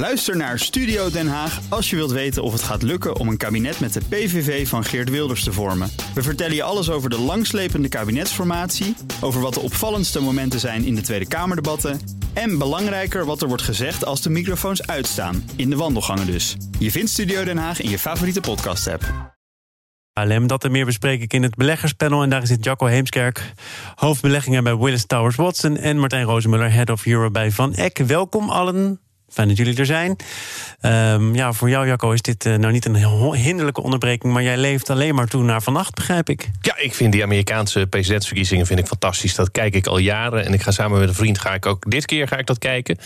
Luister naar Studio Den Haag als je wilt weten of het gaat lukken om een kabinet met de PVV van Geert Wilders te vormen. We vertellen je alles over de langslepende kabinetsformatie, over wat de opvallendste momenten zijn in de Tweede Kamerdebatten en belangrijker wat er wordt gezegd als de microfoons uitstaan, in de wandelgangen dus. Je vindt Studio Den Haag in je favoriete podcast-app. ALM. Dat en meer bespreek ik in het beleggerspanel. En daar zit Jacco Heemskerk, hoofdbeleggingen bij Willis Towers Watson... en Martijn Rozenmuller, head of Euro bij Van Eck. Welkom allen. Fijn dat jullie er zijn. Ehm, ja, voor jou, Jacco, is dit uh, nou niet een hinderlijke onderbreking... maar jij leeft alleen maar toe naar vannacht, begrijp ik. Ja, ik vind die Amerikaanse presidentsverkiezingen vind ik fantastisch. Dat kijk ik al jaren. En ik ga samen met een vriend, ga ik ook dit keer ga ik dat kijken.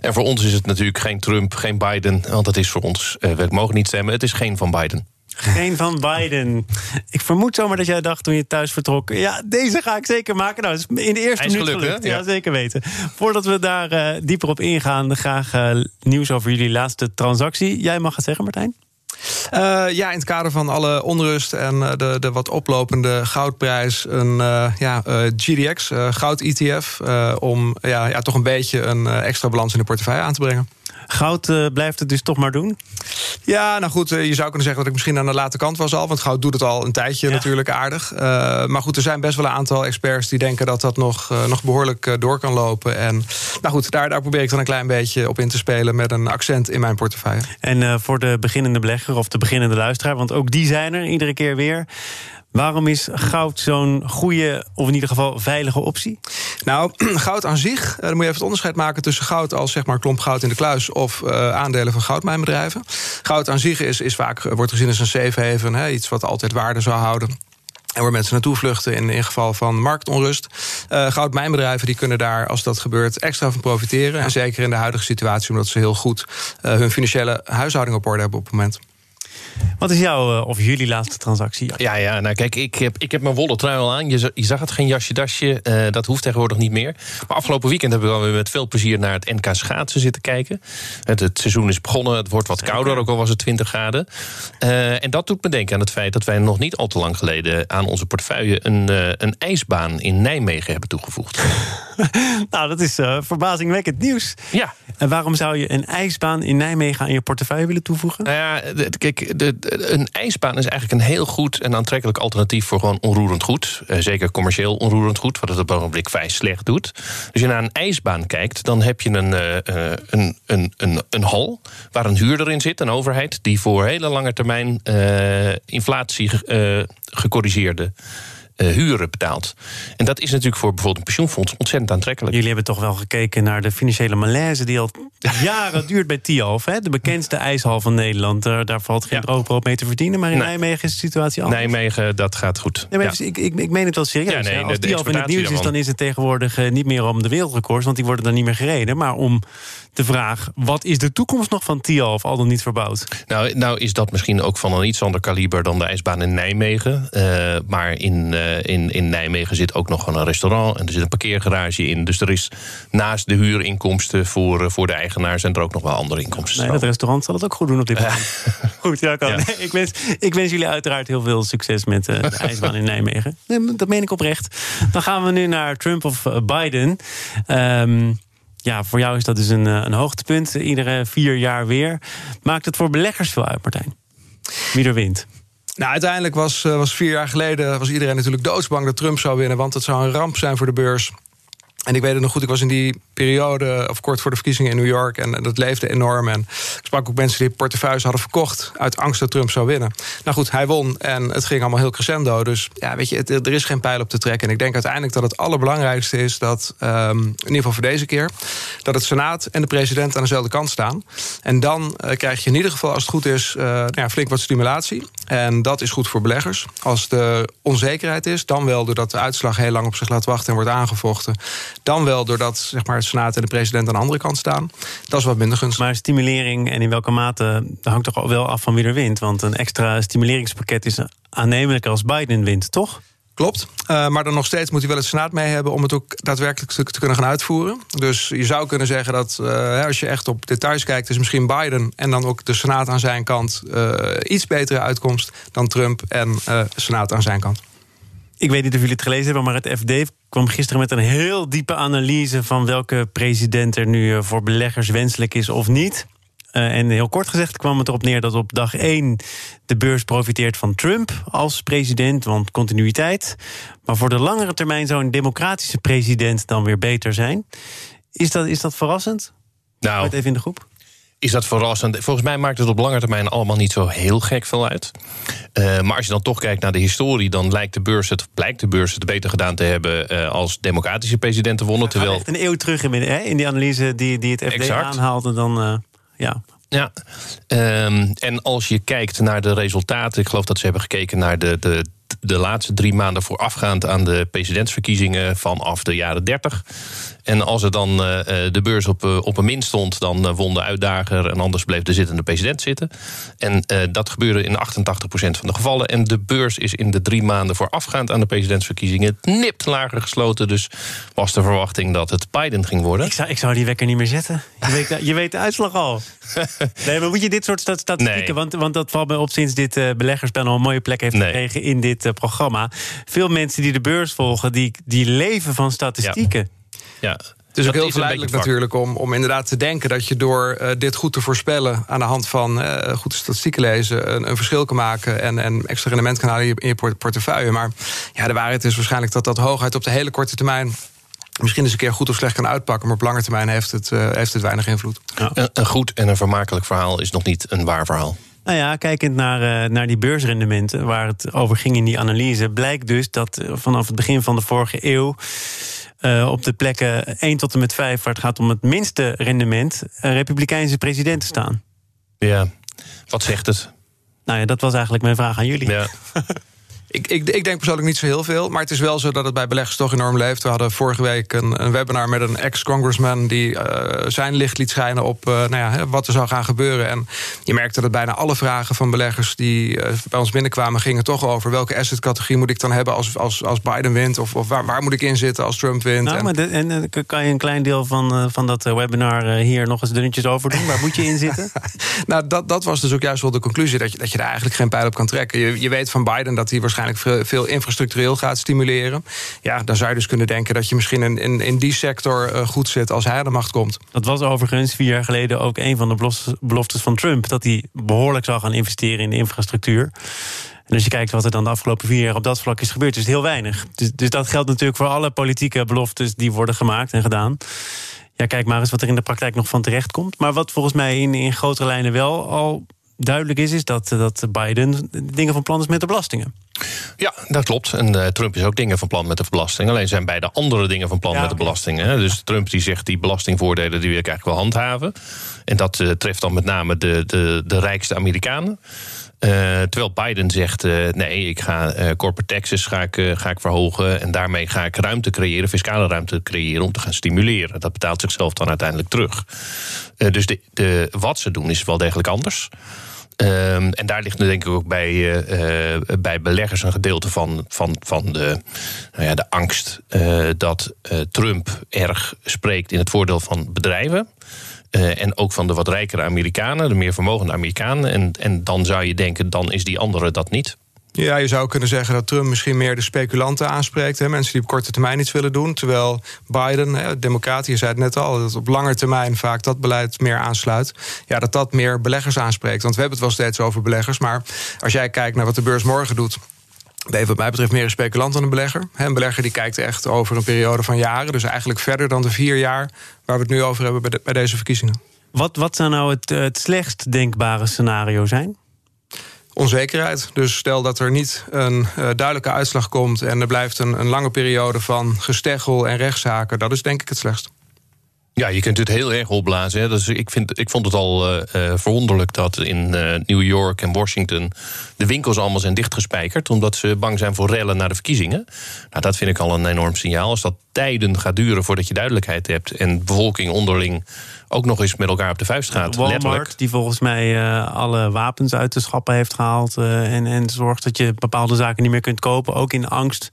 En voor ons is het natuurlijk geen Trump, geen Biden... want dat is voor ons, uh, we mogen niet stemmen, het is geen van Biden. Geen van Biden. Ik vermoed zomaar dat jij dacht toen je thuis vertrok... ja, deze ga ik zeker maken. Nou, in de eerste minuut gelukt. gelukt. Ja. zeker weten. Voordat we daar uh, dieper op ingaan... graag uh, nieuws over jullie laatste transactie. Jij mag het zeggen, Martijn. Uh, ja, in het kader van alle onrust en de, de wat oplopende goudprijs... een ja, GDX, goud-ETF... om ja, ja, toch een beetje een extra balans in de portefeuille aan te brengen. Goud uh, blijft het dus toch maar doen? Ja, nou goed, uh, je zou kunnen zeggen dat ik misschien aan de late kant was al. Want goud doet het al een tijdje ja. natuurlijk aardig. Uh, maar goed, er zijn best wel een aantal experts die denken dat dat nog, nog behoorlijk door kan lopen. En nou goed, daar, daar probeer ik dan een klein beetje op in te spelen met een accent in mijn portefeuille. En voor de beginnende belegger of de beginnende luisteraar, want ook die zijn er iedere keer weer. Waarom is goud zo'n goede, of in ieder geval veilige optie? Nou, goud aan zich, dan moet je even het onderscheid maken tussen goud als zeg maar klomp goud in de kluis of uh, aandelen van goudmijnbedrijven. Goud aan zich is, is vaak, wordt gezien als een safe haven, hè, iets wat altijd waarde zou houden. En waar mensen naartoe vluchten in, geval van marktonrust. Uh, goudmijnbedrijven die kunnen daar, als dat gebeurt, extra van profiteren. En zeker in de huidige situatie, omdat ze heel goed hun financiële huishouding op orde hebben op het moment. Wat is jouw of jullie laatste transactie? Ja, ja, nou kijk, ik heb, ik heb mijn wollen trui al aan. Je, je zag het, geen jasje, dasje. Uh, dat hoeft tegenwoordig niet meer. Maar afgelopen weekend hebben we alweer met veel plezier naar het NK schaatsen zitten kijken. Het, het seizoen is begonnen, het wordt wat kouder, ook al was het 20 graden. Uh, en dat doet me denken aan het feit dat wij nog niet al te lang geleden aan onze portefeuille een, uh, een ijsbaan in Nijmegen hebben toegevoegd. nou, dat is verbazingwekkend nieuws. Ja. En waarom zou je een ijsbaan in Nijmegen aan je portefeuille willen toevoegen? Nou ja, kijk, de, een ijsbaan is eigenlijk een heel goed en aantrekkelijk alternatief voor gewoon onroerend goed. Uh, zeker commercieel onroerend goed, wat het op een ogenblik vrij slecht doet. Als je naar een ijsbaan kijkt, dan heb je een, uh, een, een, een, een hal waar een huurder in zit, een overheid, die voor hele lange termijn uh, inflatie gecorrigeerde uh, huren betaalt. En dat is natuurlijk voor bijvoorbeeld een pensioenfonds ontzettend aantrekkelijk. Jullie hebben toch wel gekeken naar de financiële malaise die al jaren duurt bij Tialf, hè? de bekendste ijshal van Nederland. Daar valt geen ja. droogbrood mee te verdienen, maar in nee. Nijmegen is de situatie anders. Nijmegen, dat gaat goed. Nee, maar ja. ik, ik, ik meen het wel serieus. Ja, nee, Als Tialf in het nieuws is, dan is het tegenwoordig uh, niet meer om de wereldrecords, want die worden dan niet meer gereden, maar om de vraag: wat is de toekomst nog van Tialf, al dan niet verbouwd? Nou, nou is dat misschien ook van een iets ander kaliber dan de ijsbaan in Nijmegen. Uh, maar in, in, in Nijmegen zit ook nog een restaurant en er zit een parkeergarage in. Dus er is naast de huurinkomsten voor, uh, voor de eigenaar zijn er ook nog wel andere inkomsten. Nee, dat restaurant zal het ook goed doen op dit moment. goed, ja, kan. Ja. Nee, ik, wens, ik wens jullie uiteraard heel veel succes met de ijsbaan in Nijmegen. Nee, dat meen ik oprecht. Dan gaan we nu naar Trump of Biden. Um, ja, voor jou is dat dus een, een hoogtepunt. Iedere vier jaar weer. Maakt het voor beleggers veel uit, Martijn? Wie er wint? Nou, uiteindelijk was, was vier jaar geleden was iedereen natuurlijk doodsbang dat Trump zou winnen. Want het zou een ramp zijn voor de beurs. En ik weet het nog goed, ik was in die periode, of kort voor de verkiezingen in New York. En dat leefde enorm. En ik sprak ook mensen die portefeuilles hadden verkocht. uit angst dat Trump zou winnen. Nou goed, hij won. En het ging allemaal heel crescendo. Dus ja, weet je, er is geen pijl op te trekken. En ik denk uiteindelijk dat het allerbelangrijkste is dat, um, in ieder geval voor deze keer. dat het Senaat en de president aan dezelfde kant staan. En dan uh, krijg je in ieder geval, als het goed is, uh, nou ja, flink wat stimulatie. En dat is goed voor beleggers. Als de onzekerheid is, dan wel doordat de uitslag heel lang op zich laat wachten en wordt aangevochten dan wel doordat zeg maar, het Senaat en de president aan de andere kant staan. Dat is wat minder gunstig. Maar stimulering en in welke mate hangt toch wel af van wie er wint. Want een extra stimuleringspakket is aannemelijker als Biden wint, toch? Klopt. Uh, maar dan nog steeds moet hij wel het Senaat mee hebben om het ook daadwerkelijk te, te kunnen gaan uitvoeren. Dus je zou kunnen zeggen dat uh, als je echt op details kijkt, is misschien Biden en dan ook de Senaat aan zijn kant uh, iets betere uitkomst dan Trump en Senaat aan zijn kant. Ik weet niet of jullie het gelezen hebben, maar het FD kwam gisteren met een heel diepe analyse van welke president er nu voor beleggers wenselijk is of niet. En heel kort gezegd kwam het erop neer dat op dag 1 de beurs profiteert van Trump als president, want continuïteit. Maar voor de langere termijn zou een democratische president dan weer beter zijn. Is dat, is dat verrassend? Nou, even in de groep is dat verrassend. Volgens mij maakt het op lange termijn allemaal niet zo heel gek veel uit. Uh, maar als je dan toch kijkt naar de historie, dan lijkt de beurs het, blijkt de beurs het beter gedaan te hebben uh, als democratische presidenten wonnen. Terwijl... Echt een eeuw terug in, hè, in die analyse die, die het FD exact. aanhaalde, dan uh, ja. Ja, um, en als je kijkt naar de resultaten, ik geloof dat ze hebben gekeken naar de, de de laatste drie maanden voorafgaand aan de presidentsverkiezingen vanaf de jaren 30. En als er dan uh, de beurs op, uh, op een min stond, dan uh, won de uitdager en anders bleef de zittende president zitten. En dat gebeurde in 88% van de gevallen. En de beurs is in de drie maanden voorafgaand aan de presidentsverkiezingen nipt lager gesloten. Dus was de verwachting dat het Biden ging worden. Ik zou, ik zou die wekker niet meer zetten. Je weet, je weet de uitslag al. nee, maar moet je dit soort statistieken, nee. want, want dat valt mij op sinds dit beleggerspanel een mooie plek heeft nee. gekregen in dit programma. Veel mensen die de beurs volgen, die, die leven van statistieken. Ja. Het is ook heel verleidelijk natuurlijk om, om inderdaad te denken dat je door uh, dit goed te voorspellen aan de hand van uh, goede statistieken lezen een, een, verschil kan maken en, en extra rendement kan halen in je, in je portefeuille. Maar ja, de waarheid is waarschijnlijk dat dat hooguit op de hele korte termijn misschien eens een keer goed of slecht kan uitpakken. Maar op lange termijn heeft het, uh, heeft het weinig invloed. Ja. Een, een, goed en een vermakelijk verhaal is nog niet een waar verhaal. Nou ja, kijkend naar, uh, naar die beursrendementen waar het over ging in die analyse, blijkt dus dat vanaf het begin van de vorige eeuw uh, op de plekken 1 tot en met 5, waar het gaat om het minste rendement, uh, republikeinse presidenten staan. Ja, wat zegt het? Nou ja, dat was eigenlijk mijn vraag aan jullie. Ja. Ik, ik, ik, denk persoonlijk niet zo heel veel. Maar het is wel zo dat het bij beleggers toch enorm leeft. We hadden vorige week een, een webinar met een ex-congressman... die uh, zijn licht liet schijnen op uh, nou ja, wat er zou gaan gebeuren. En je merkte dat bijna alle vragen van beleggers... die uh, bij ons binnenkwamen, gingen toch over... welke assetcategorie moet ik dan hebben als, als, als Biden wint? Of, of waar, waar, moet ik in zitten als Trump wint? Nou, en, maar de, en kan je een klein deel van, van dat webinar hier nog eens dunnetjes over doen? Waar moet je in zitten? nou, dat, dat was dus ook juist wel de conclusie... dat je, dat je daar eigenlijk geen pijl op kan trekken. Je, je weet van Biden dat hij waarschijnlijk veel, veel infrastructureel gaat stimuleren. Ja, dan zou je dus kunnen denken dat je misschien in, in, in die sector uh, goed zit als hij aan de macht komt. Dat was overigens vier jaar geleden ook een van de beloftes van Trump. Dat hij behoorlijk zou gaan investeren in de infrastructuur. En als je kijkt wat er dan de afgelopen vier jaar op dat vlak is gebeurd, is het heel weinig. Dus, dus dat geldt natuurlijk voor alle politieke beloftes die worden gemaakt en gedaan. Ja, kijk maar eens wat er in de praktijk nog van terecht komt. Maar wat volgens mij in, in grotere lijnen wel al duidelijk is, is dat, dat Biden dingen van plan is met de belastingen. Ja, dat klopt. En uh, Trump is ook dingen van plan met de belasting. Alleen zijn beide andere dingen van plan met de belastingen. Dus Trump die zegt die belastingvoordelen die wil ik eigenlijk wel handhaven. En dat uh, treft dan met name de, de, de rijkste Amerikanen. Uh, terwijl Biden zegt: uh, nee, ik ga uh, corporate taxes ga ik, ga ik verhogen. En daarmee ga ik ruimte creëren, fiscale ruimte creëren om te gaan stimuleren. Dat betaalt zichzelf dan uiteindelijk terug. dus de, de, wat ze doen is wel degelijk anders. Um, en daar ligt nu denk ik ook bij, uh, uh, bij beleggers een gedeelte van, van, van de, nou ja, de angst uh, dat Trump erg spreekt in het voordeel van bedrijven. en ook van de wat rijkere Amerikanen, de meer vermogende Amerikanen. En, en dan zou je denken, dan is die andere dat niet. Ja, je zou kunnen zeggen dat Trump misschien meer de speculanten aanspreekt. Hè, mensen die op korte termijn iets willen doen. Terwijl Biden, hè, democratie, je zei het net al, dat op lange termijn vaak dat beleid meer aansluit. Ja, dat dat meer beleggers aanspreekt. Want we hebben het wel steeds over beleggers. Maar als jij kijkt naar wat de beurs morgen doet. Ben wat mij betreft meer een speculant dan een belegger. Een belegger die kijkt echt over een periode van jaren. Dus eigenlijk verder dan de vier jaar waar we het nu over hebben bij, bij deze verkiezingen. Wat, wat zou nou het, het slechtst denkbare scenario zijn? Onzekerheid. Dus stel dat er niet een uh, duidelijke uitslag komt en er blijft een, een lange periode van gesteggel en rechtszaken, dat is denk ik het slechtst. Ja, je kunt het heel erg opblazen. Hè. Dus ik, vind, ik vond het al uh, verwonderlijk dat in New York en Washington de winkels allemaal zijn dichtgespijkerd. Omdat ze bang zijn voor rellen naar de verkiezingen. Nou, dat vind ik al een enorm signaal. Als dat tijden gaat duren voordat je duidelijkheid hebt en de bevolking onderling ook nog eens met elkaar op de vuist gaat. Walmart, letterlijk. die volgens mij uh, alle wapens uit de schappen heeft gehaald. Uh, en, en zorgt dat je bepaalde zaken niet meer kunt kopen. Ook in angst,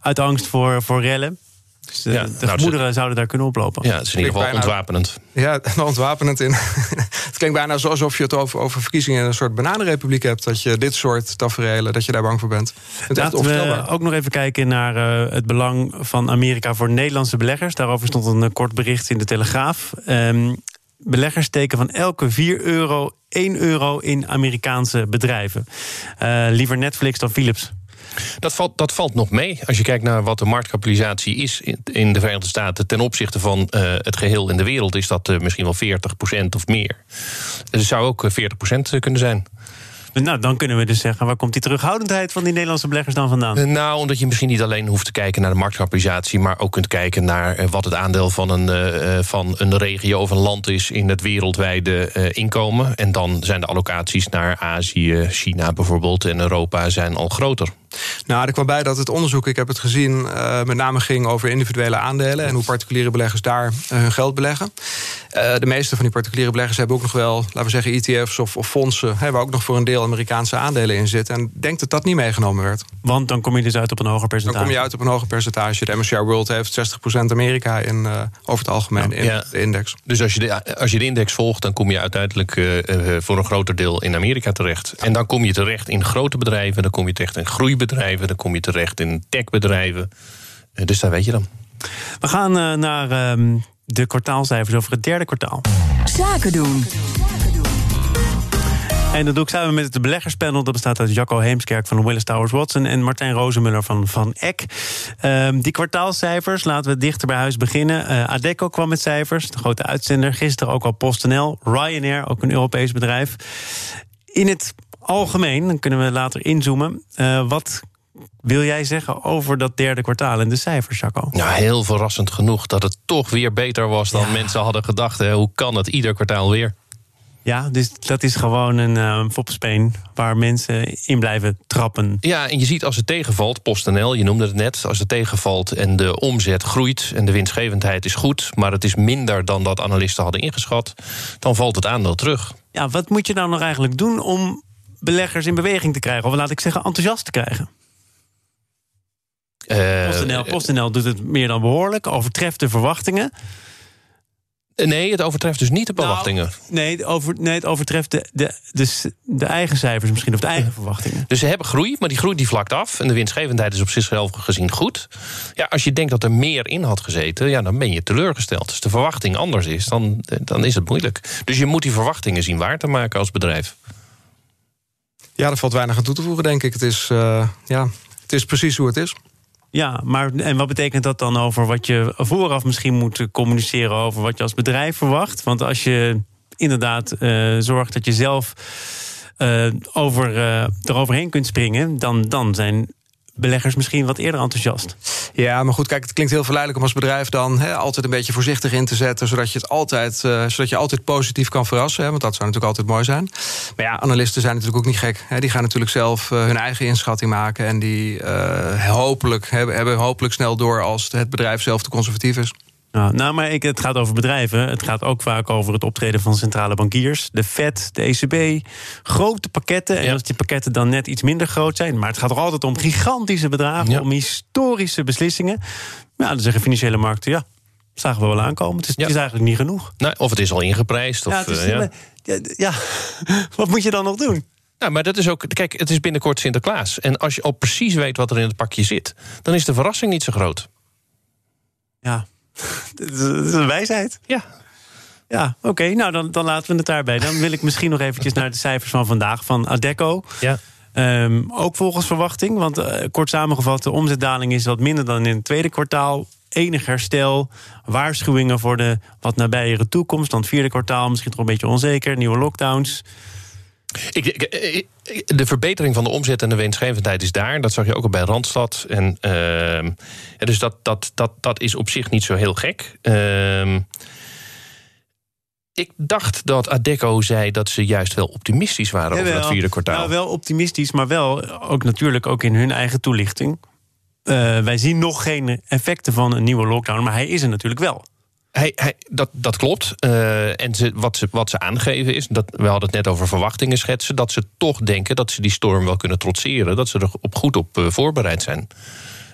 uit angst voor, voor rellen. Dus de, ja, de nou, dus zouden daar kunnen oplopen. Ja, het is in ieder geval ontwapenend. Ja, ontwapenend in. het klinkt bijna alsof je het over, over verkiezingen in een soort bananenrepubliek hebt. Dat je dit soort tafereelen, dat je daar bang voor bent. Het Laten we ook nog even kijken naar uh, het belang van Amerika voor Nederlandse beleggers. Daarover stond een kort bericht in de Telegraaf. Um, beleggers steken van elke 4 euro 1 euro in Amerikaanse bedrijven. Uh, liever Netflix dan Philips. Dat valt, dat valt nog mee. Als je kijkt naar wat de marktkapitalisatie is in, de Verenigde Staten ten opzichte van uh, het geheel in de wereld, is dat uh, misschien wel 40% of meer. Het zou ook 40% kunnen zijn. Nou, dan kunnen we dus zeggen, waar komt die terughoudendheid van die Nederlandse beleggers dan vandaan? Eh, nou, omdat je misschien niet alleen hoeft te kijken naar de marktkapitalisatie, maar ook kunt kijken naar eh, wat het aandeel van een, uh, van een regio of een land is in het wereldwijde uh, inkomen. En dan zijn de allocaties naar Azië, China bijvoorbeeld en Europa zijn al groter. Nou, er kwam bij dat het onderzoek, ik heb het gezien, uh, met name ging over individuele aandelen en hoe particuliere beleggers daar uh, hun geld beleggen. Uh, de meeste van die particuliere beleggers hebben ook nog wel, laten we zeggen, ETF's of, of fondsen, hè, waar ook nog voor een deel Amerikaanse aandelen in zitten. En ik denk dat dat niet meegenomen werd. Want dan kom je dus uit op een hoger percentage. Dan kom je uit op een hoger percentage. De MSCI World heeft 60% Amerika in, over het algemeen in ja. de index. Dus als je de, als je de index volgt, dan kom je uiteindelijk voor een groter deel in Amerika terecht. En dan kom je terecht in grote bedrijven, dan kom je terecht in groeibedrijven bedrijven, dan kom je terecht in techbedrijven. Eh, dus daar weet je dan. We gaan uh, naar uh, de kwartaalcijfers over het derde kwartaal. Zaken doen. En dat doe ik samen met het beleggerspanel. Dat bestaat uit Jacco Heemskerk van Willis Towers Watson en Martijn Rozenmuller van Van Eck. Um, die kwartaalcijfers, laten we dichter bij huis beginnen. Uh, Adecco kwam met cijfers, de grote uitzender. Gisteren ook al PostNL, Ryanair, ook een Europees bedrijf. In het algemeen, dan kunnen we later inzoomen. Uh, wat wil jij zeggen over dat derde kwartaal en de cijfers, Jaco? Ja, heel verrassend genoeg dat het toch weer beter was dan mensen hadden gedacht. Hè. Hoe kan het ieder kwartaal weer? Ja, dus dat is gewoon een uh, fopspeen waar mensen in blijven trappen. Ja, en je ziet als het tegenvalt, PostNL, je noemde het net... als het tegenvalt en de omzet groeit en de winstgevendheid is goed... maar het is minder dan dat analisten hadden ingeschat... dan valt het aandeel terug. Ja, wat moet je nou nog eigenlijk doen om beleggers in beweging te krijgen? Of laat ik zeggen, enthousiast te krijgen? Uh, PostNL, PostNL doet het meer dan behoorlijk, overtreft de verwachtingen. Nee, het overtreft dus niet de nou, verwachtingen. nee, over, nee, het overtreft de, de, de, de eigen cijfers misschien, of de eigen verwachtingen. Dus ze hebben groei, maar die groei die vlakt af. En de winstgevendheid is op zichzelf gezien goed. Ja, als je denkt dat er meer in had gezeten, ja, dan ben je teleurgesteld. Als de verwachting anders is, dan, dan is het moeilijk. Dus je moet die verwachtingen zien waar te maken als bedrijf. Ja, er valt weinig aan toe te voegen, denk ik. Het is, uh, ja, het is precies hoe het is. Ja, maar en wat betekent dat dan over wat je vooraf misschien moet communiceren over wat je als bedrijf verwacht? Want als je inderdaad uh, zorgt dat je zelf uh, over, uh, eroverheen kunt springen, dan, dan zijn beleggers misschien wat eerder enthousiast. Ja, maar goed, kijk, het klinkt heel verleidelijk om als bedrijf dan altijd een beetje voorzichtig in te zetten, zodat je het altijd, uh, zodat je altijd positief kan verrassen. Want dat zou natuurlijk altijd mooi zijn. Maar ja, analisten zijn natuurlijk ook niet gek. Die gaan natuurlijk zelf uh, hun eigen inschatting maken en die uh, hopelijk hebben, hebben hopelijk snel door als het bedrijf zelf te conservatief is. Nou, nou, maar ik, het gaat over bedrijven. Het gaat ook vaak over het optreden van centrale bankiers. De Fed, de ECB. Grote pakketten. En als die pakketten dan net iets minder groot zijn. Maar het gaat er altijd om gigantische bedragen. Om historische beslissingen. Ja, dan zeggen financiële markten... ja, zagen we wel aankomen. Het is, het is eigenlijk niet genoeg. Nee, of het is al ingeprijsd. Of, ja, is, uh, ja. ja, wat moet je dan nog doen? Nou, maar dat is ook. Kijk, het is binnenkort Sinterklaas. En als je al precies weet wat er in het pakje zit, dan is de verrassing niet zo groot. Ja, dat is een wijsheid. Ja. Ja, oké. Nou, dan, dan laten we het daarbij. Dan wil ik misschien nog eventjes naar de cijfers van vandaag van Adecco. Ja. Um, ook volgens verwachting, want uh, kort samengevat... de omzetdaling is wat minder dan in het tweede kwartaal. Enig herstel, waarschuwingen voor de wat nabijere toekomst. Dan het vierde kwartaal misschien toch een beetje onzeker. Nieuwe lockdowns. Ik, ik, de verbetering van de omzet en de winstgevendheid is daar. Dat zag je ook al bij Randstad. En, uh, dus dat, dat, dat, dat is op zich niet zo heel gek. Uh, ik dacht dat Adecco zei dat ze juist wel optimistisch waren over het vierde kwartaal. Nou, wel optimistisch, maar wel ook natuurlijk ook in hun eigen toelichting. Uh, wij zien nog geen effecten van een nieuwe lockdown, maar hij is er natuurlijk wel. Hij, hij, dat, dat klopt. Uh, en ze, wat, ze, wat ze aangeven is, dat, we hadden het net over verwachtingen schetsen, dat ze toch denken dat ze die storm wel kunnen trotseren. Dat ze er op, goed op uh, voorbereid zijn.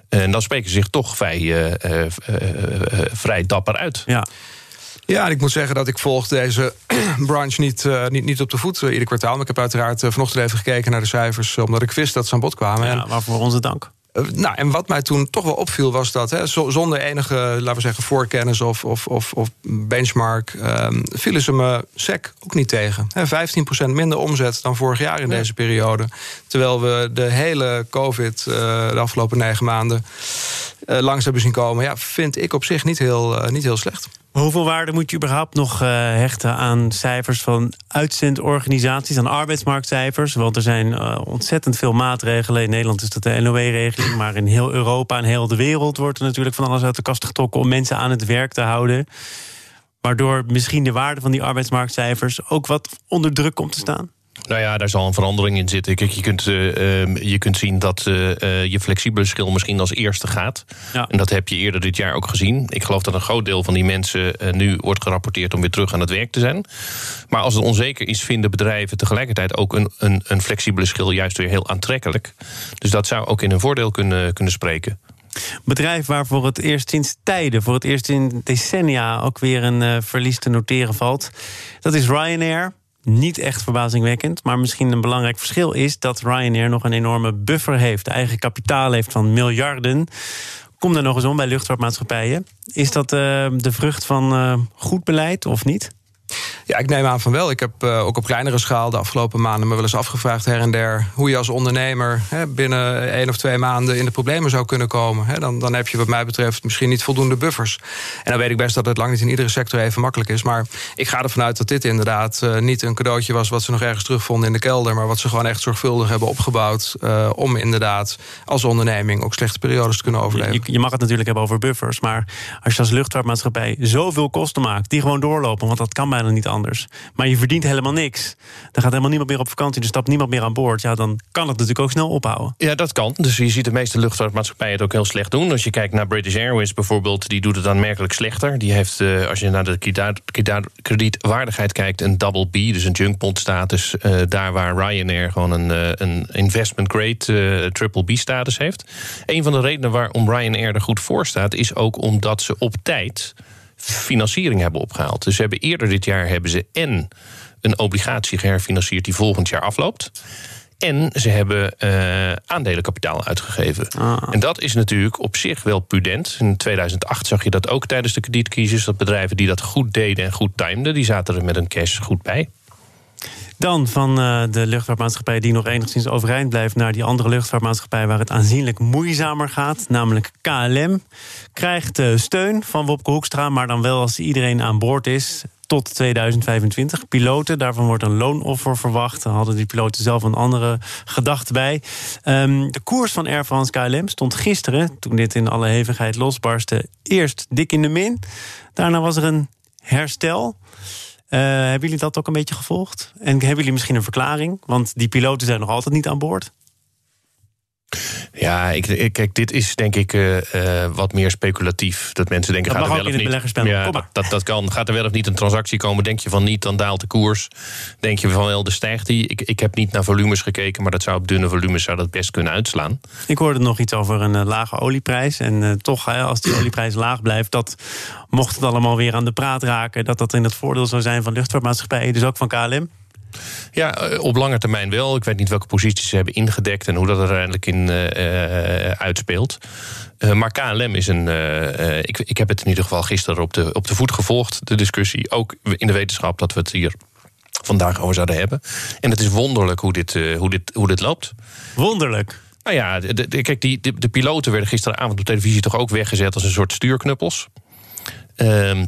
En dan spreken ze zich toch vrij, uh, vrij dapper uit. Ja. Ja, en ik moet zeggen dat ik volg deze branche niet, uh, niet, niet op de voet uh, ieder kwartaal. Maar ik heb uiteraard uh, vanochtend even gekeken naar de cijfers... omdat ik wist dat ze aan bod kwamen. Ja, waarvoor onze dank. Eh, nou, en wat mij toen toch wel opviel was dat, hè, zonder enige, laten we zeggen, voorkennis of, of, of, of benchmark, um, vielen ze me sec ook niet tegen. Hè, 15% minder omzet dan vorig jaar in deze periode. Terwijl we de hele COVID uh, de afgelopen negen maanden uh, langs hebben zien komen. Ja, vind ik op zich niet heel, niet heel slecht. Hoeveel waarde moet je überhaupt nog uh, hechten aan cijfers van uitzendorganisaties, aan arbeidsmarktcijfers? Want er zijn ontzettend veel maatregelen. In Nederland is dat de NOW-regeling, maar in heel Europa en heel de wereld wordt er natuurlijk van alles uit de kast getrokken om mensen aan het werk te houden. Waardoor misschien de waarde van die arbeidsmarktcijfers ook wat onder druk komt te staan. Nou ja, daar zal een verandering in zitten. Kijk, je kunt, uh, je kunt zien dat uh, je flexibele schil misschien als eerste gaat. Ja. En dat heb je eerder dit jaar ook gezien. Ik geloof dat een groot deel van die mensen nu wordt gerapporteerd om weer terug aan het werk te zijn. Maar als het onzeker is, vinden bedrijven tegelijkertijd ook een, een, een flexibele schil juist weer heel aantrekkelijk. Dus dat zou ook in een voordeel kunnen, kunnen spreken bedrijf waar voor het eerst sinds tijden, voor het eerst in decennia ook weer een uh, verlies te noteren valt. Dat is Ryanair niet echt verbazingwekkend. Maar misschien een belangrijk verschil is dat Ryanair nog een enorme buffer heeft. Eigen kapitaal heeft van miljarden. Kom daar nog eens om bij luchtvaartmaatschappijen. Is dat uh, de vrucht van uh, goed beleid of niet? Ja, ik neem aan van wel. Ik heb uh, ook op kleinere schaal de afgelopen maanden me wel eens afgevraagd her en der hoe je als ondernemer hè, binnen één of twee maanden in de problemen zou kunnen komen. Hè, dan, dan heb je wat mij betreft misschien niet voldoende buffers. En dan weet ik best dat het lang niet in iedere sector even makkelijk is. Maar ik ga ervan uit dat dit inderdaad uh, niet een cadeautje was wat ze nog ergens terugvonden in de kelder. Maar wat ze gewoon echt zorgvuldig hebben opgebouwd. Uh, om inderdaad als onderneming ook slechte periodes te kunnen overleven. Je, je, mag het natuurlijk hebben over buffers. Maar als je als luchtvaartmaatschappij zoveel kosten maakt die gewoon doorlopen, want dat kan bijna niet anders Maar je verdient helemaal niks. Dan gaat helemaal niemand meer op vakantie, er stapt niemand meer aan boord. Ja, dan kan het natuurlijk ook snel ophouden. Ja, dat kan. Dus je ziet de meeste luchtvaartmaatschappijen het ook heel slecht doen. Als je kijkt naar British Airways bijvoorbeeld, die doet het aanmerkelijk slechter. Die heeft, uh, als je naar de kredietwaardigheid kijkt, een double B, dus een junkbond status. Uh, daar waar Ryanair gewoon een, uh, een investment grade triple B status heeft. Een van de redenen waarom Ryanair er goed voor staat, is ook omdat ze op tijd financiering hebben opgehaald. Dus ze hebben eerder dit jaar hebben ze en een obligatie geherfinancierd die volgend jaar afloopt. En ze hebben uh, aandelenkapitaal uitgegeven. Ah. En dat is natuurlijk op zich wel prudent. In 2008 zag je dat ook tijdens de kredietcrisis. Dat bedrijven die dat goed deden en goed timden, die zaten er met een cash goed bij. Dan van uh, de luchtvaartmaatschappij die nog enigszins overeind blijft... naar die andere luchtvaartmaatschappij waar het aanzienlijk moeizamer gaat. Namelijk KLM. Krijgt uh, steun van Wopke Hoekstra, maar dan wel als iedereen aan boord is tot 2025. Piloten, daarvan wordt een loonoffer verwacht. Dan hadden die piloten zelf een andere gedachte bij. Um, de koers van Air France KLM stond gisteren, toen dit in alle hevigheid losbarstte, eerst dik in de min. Daarna was er een herstel. Uh, hebben jullie dat ook een beetje gevolgd? En hebben jullie misschien een verklaring? Want die piloten zijn nog altijd niet aan boord. Ja, ik, kijk, dit is denk ik uh, uh, wat meer speculatief. Dat mensen denken, dat gaat er wel of niet... Ja, dat, dat, dat, kan. Gaat er wel of niet een transactie komen? Denk je van niet, dan daalt de koers. Denk je van wel, de stijgt die. Ik, ik heb niet naar volumes gekeken, maar dat zou op dunne volumes zou dat best kunnen uitslaan. Ik hoorde nog iets over een uh, lage olieprijs. En toch, als die olieprijs laag blijft, dat mocht het allemaal weer aan de praat raken, dat dat in het voordeel zou zijn van luchtvaartmaatschappijen, dus ook van KLM. Ja, eh, op lange termijn wel. Ik weet niet welke posities ze hebben ingedekt en hoe dat er uiteindelijk in uh, uitspeelt. Uh, maar KLM is een. Uh, ik, ik heb het in ieder geval gisteren op de, op de voet gevolgd, de discussie. Ook in de wetenschap dat we het hier vandaag over zouden hebben. En het is wonderlijk hoe dit, hoe dit, hoe dit loopt. Wonderlijk. Nou ja, de, kijk, die, de, de piloten werden gisteravond op televisie toch ook weggezet als een soort stuurknuppels. Ehm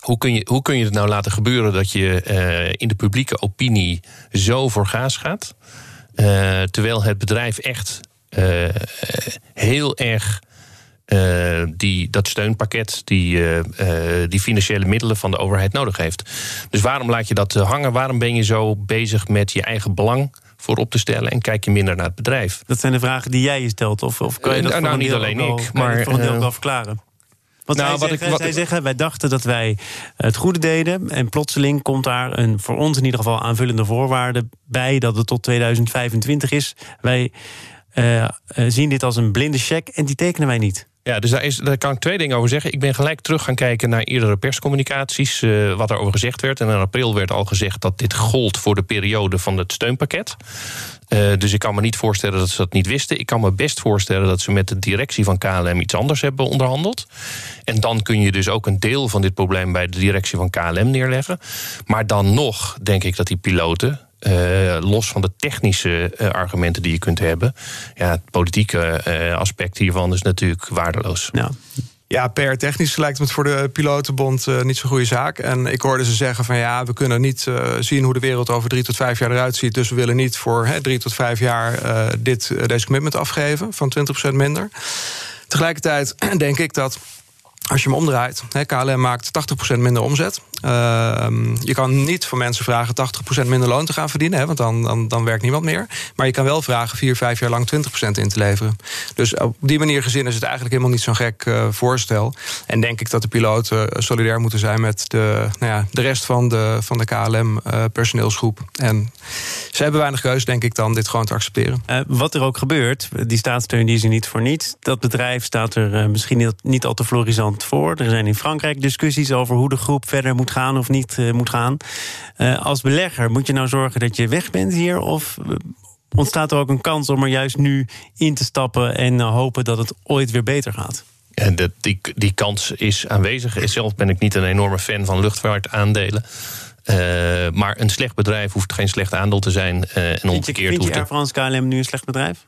hoe kun, je, hoe kun je het nou laten gebeuren dat je uh, in de publieke opinie zo voor gaas gaat? Uh, terwijl het bedrijf echt uh, heel erg die, dat steunpakket, die, die financiële middelen van de overheid nodig heeft. Dus waarom laat je dat hangen? Waarom ben je zo bezig met je eigen belang? voor op te stellen en kijk je minder naar het bedrijf? Dat zijn de vragen die jij je stelt, of, of kan je dat nou, niet alleen ik, maar voor een deel wel verklaren? Want nou, zij, zeggen, ik, zij zeggen, wij dachten dat wij het goede deden. En plotseling komt daar een voor ons in ieder geval aanvullende voorwaarde bij dat het tot 2025 is. Wij uh, zien dit als een blinde check en die tekenen wij niet. Ja, dus daar, is, daar kan ik twee dingen over zeggen. Ik ben gelijk terug gaan kijken naar eerdere perscommunicaties, uh, wat over gezegd werd. En in april werd al gezegd dat dit gold voor de periode van het steunpakket. Uh, dus ik kan me niet voorstellen dat ze dat niet wisten. Ik kan me best voorstellen dat ze met de directie van KLM iets anders hebben onderhandeld. En dan kun je dus ook een deel van dit probleem bij de directie van KLM neerleggen. Maar dan nog denk ik dat die piloten uh, los van de technische uh, argumenten die je kunt hebben. Ja, het politieke aspect hiervan is natuurlijk waardeloos. Ja. Ja, per technisch lijkt het voor de pilotenbond uh, niet zo'n goede zaak. En ik hoorde ze zeggen van ja, we kunnen niet uh, zien hoe de wereld over drie tot vijf jaar eruit ziet. Dus we willen niet voor hè, drie tot vijf jaar uh, dit, deze commitment afgeven van 20% minder. Tegelijkertijd denk ik dat als je hem omdraait, KLM maakt 80% minder omzet. Uh, je kan niet van mensen vragen 80% minder loon te gaan verdienen, hè, want dan, dan, dan werkt niemand meer. Maar je kan wel vragen 4, 5 jaar lang 20% in te leveren. Dus op die manier gezien is het eigenlijk helemaal niet zo'n gek uh, voorstel. En denk ik dat de piloten uh, solidair moeten zijn met de, nou ja, de rest van de, van de KLM-personeelsgroep. en ze hebben weinig keus, denk ik, dan dit gewoon te accepteren. wat er ook gebeurt, die staatssteun die is er niet voor niets. Dat bedrijf staat er misschien niet, niet al te florisant voor. Er zijn in Frankrijk discussies over hoe de groep verder moet gaan of niet uh, moet gaan. Uh, als belegger moet je nou zorgen dat je weg bent hier? Of eh, ontstaat er ook een kans om er juist nu in te stappen en hopen dat het ooit weer beter gaat? En de, die, die kans is aanwezig. Zelf ben ik niet een enorme fan van luchtvaartaandelen. Uh, maar een slecht bedrijf hoeft geen slecht aandeel te zijn. Uh, en omgekeerd je, vind je Air France KLM nu een slecht bedrijf?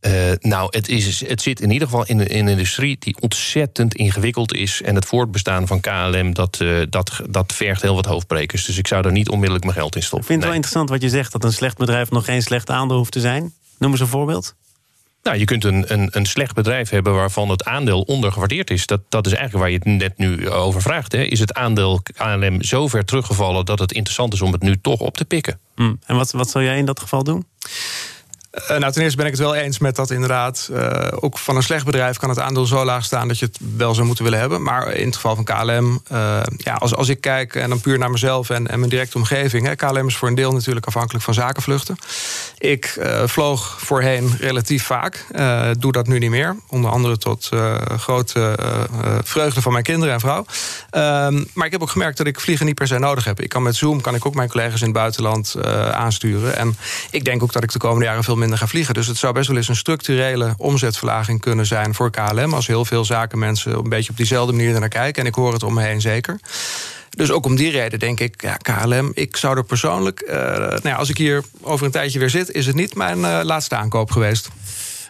Uh, nou, het, is, het zit in ieder geval in, in een industrie die ontzettend ingewikkeld is. En het voortbestaan van KLM, dat, uh, dat, dat vergt heel wat hoofdbrekers. Dus ik zou daar niet onmiddellijk mijn geld in stoppen. Ik vind het nee. wel interessant wat je zegt, dat een slecht bedrijf nog geen slecht aandeel hoeft te zijn. Noem eens een voorbeeld. Nou, je kunt een, een, een slecht bedrijf hebben waarvan het aandeel ondergewaardeerd is. Dat, dat is eigenlijk waar je het net nu over vraagt. Hè. Is het aandeel KLM zo ver teruggevallen dat het interessant is om het nu toch op te pikken? Mm. En wat, wat zou jij in dat geval doen? Uh, nou, ten eerste ben ik het wel eens met dat inderdaad... Uh, ook van een slecht bedrijf kan het aandeel zo laag staan... dat je het wel zou moeten willen hebben. Maar in het geval van KLM, uh, ja, als, als ik kijk... en dan puur naar mezelf en, en mijn directe omgeving... Hè, KLM is voor een deel natuurlijk afhankelijk van zakenvluchten. Ik vloog voorheen relatief vaak. doe dat nu niet meer. Onder andere tot grote vreugde van mijn kinderen en vrouw. Ehm, maar ik heb ook gemerkt dat ik vliegen niet per se nodig heb. Ik kan met Zoom kan ik ook mijn collega's in het buitenland aansturen. En ik denk ook dat ik de komende jaren veel gaan vliegen. Dus het zou best wel eens een structurele omzetverlaging kunnen zijn voor KLM. Als heel veel zakenmensen een beetje op diezelfde manier naar kijken. En ik hoor het om me heen zeker. Dus ook om die reden denk ik, ja, KLM, ik zou er persoonlijk... Uh, nou als ik hier over een tijdje weer zit... is het niet mijn uh, laatste aankoop geweest.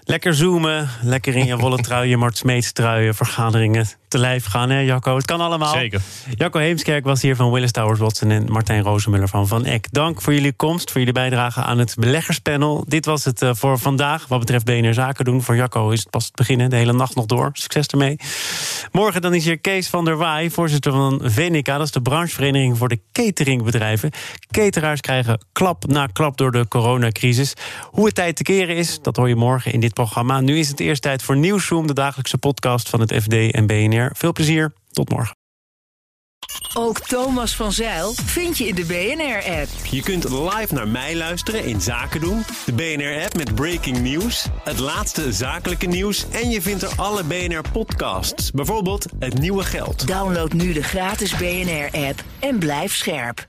Lekker zoomen, lekker in je wollen trui, je Mart Smeets truien, vergaderingen te lijf gaan, hè Jacco? Het kan allemaal. Zeker. Jacco Heemskerk was hier van Willis Towers Watson en Martijn Rozenmuller van Van Eck. Dank voor jullie komst, voor jullie bijdrage aan het beleggerspanel. Dit was het uh, voor vandaag wat betreft BNR Zaken doen. Voor Jacco is het pas het beginnen, de hele nacht nog door. Succes ermee. Morgen dan is hier Kees van der Waai, voorzitter van VNICA. Dat is de branchevereniging voor de cateringbedrijven. Cateraars krijgen klap na klap door de coronacrisis. Hoe het tijd te keren is, dat hoor je morgen in dit programma. Nu is het eerst tijd voor Nieuwsroom, de dagelijkse podcast van het FD en BNR. Veel plezier, tot morgen. Ook Thomas van Zeil vind je in de BNR-app. Je kunt live naar mij luisteren in Zaken doen. De BNR-app met breaking news, het laatste zakelijke nieuws... en je vindt er alle BNR-podcasts, bijvoorbeeld Het Nieuwe Geld. Download nu de gratis BNR-app en blijf scherp.